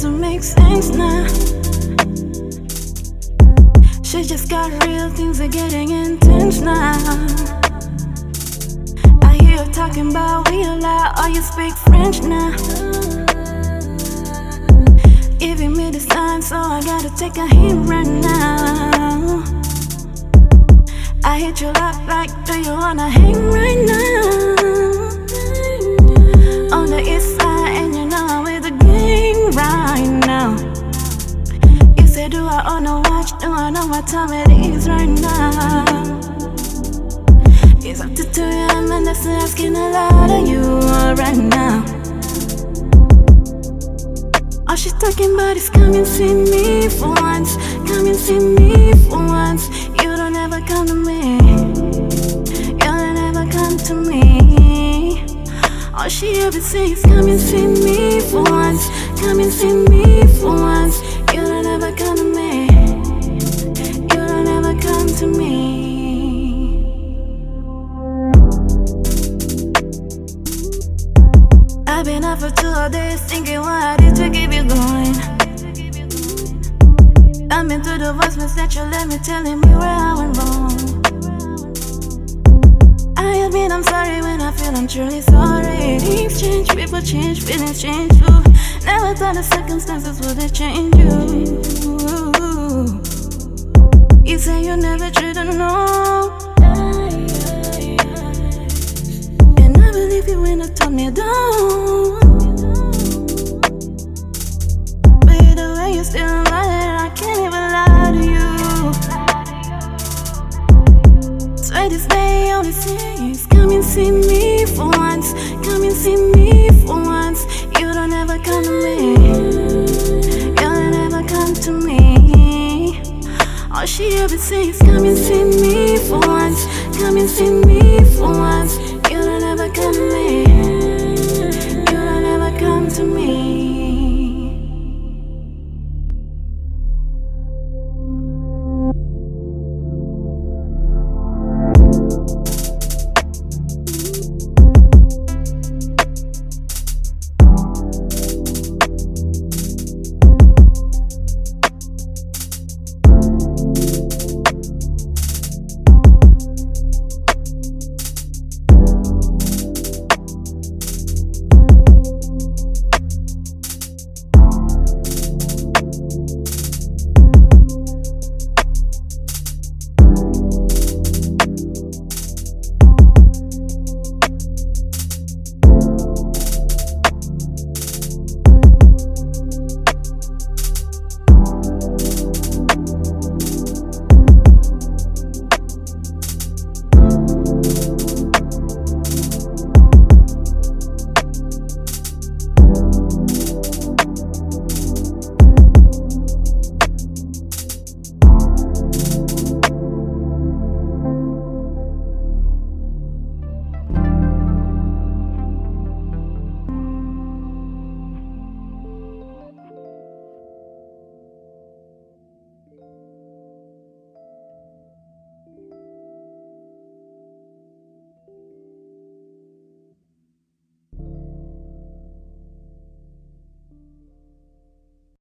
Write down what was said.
doesn't make sense now. She just got real things are getting intense now. I hear you talking about we lie, or you speak French now. Giving me the sign, so I gotta take a hint right now. I hit you up like, do you wanna hang right now? I own a watch? Do I know what time it is right now? It's up to 2 a.m. and that's asking a lot of you right now. All she's talking about is come and see me for once. Come and see me for once. You don't ever come to me. You don't ever come to me. All she ever says is come and see me for once. Come and see me for once. You don't ever come to me. Days thinking what did to keep you going. Been through the voice message you let me telling me where I went wrong. I admit I'm sorry when I feel I'm truly sorry. Things change, people change, feelings change too. Never thought the circumstances would change you. You say you never should have. You. This day only says, come and see me for once. Come and see me for once. You don't ever come to me. You don't ever come to me. All she ever says, come and see me for once. Come and see me for once.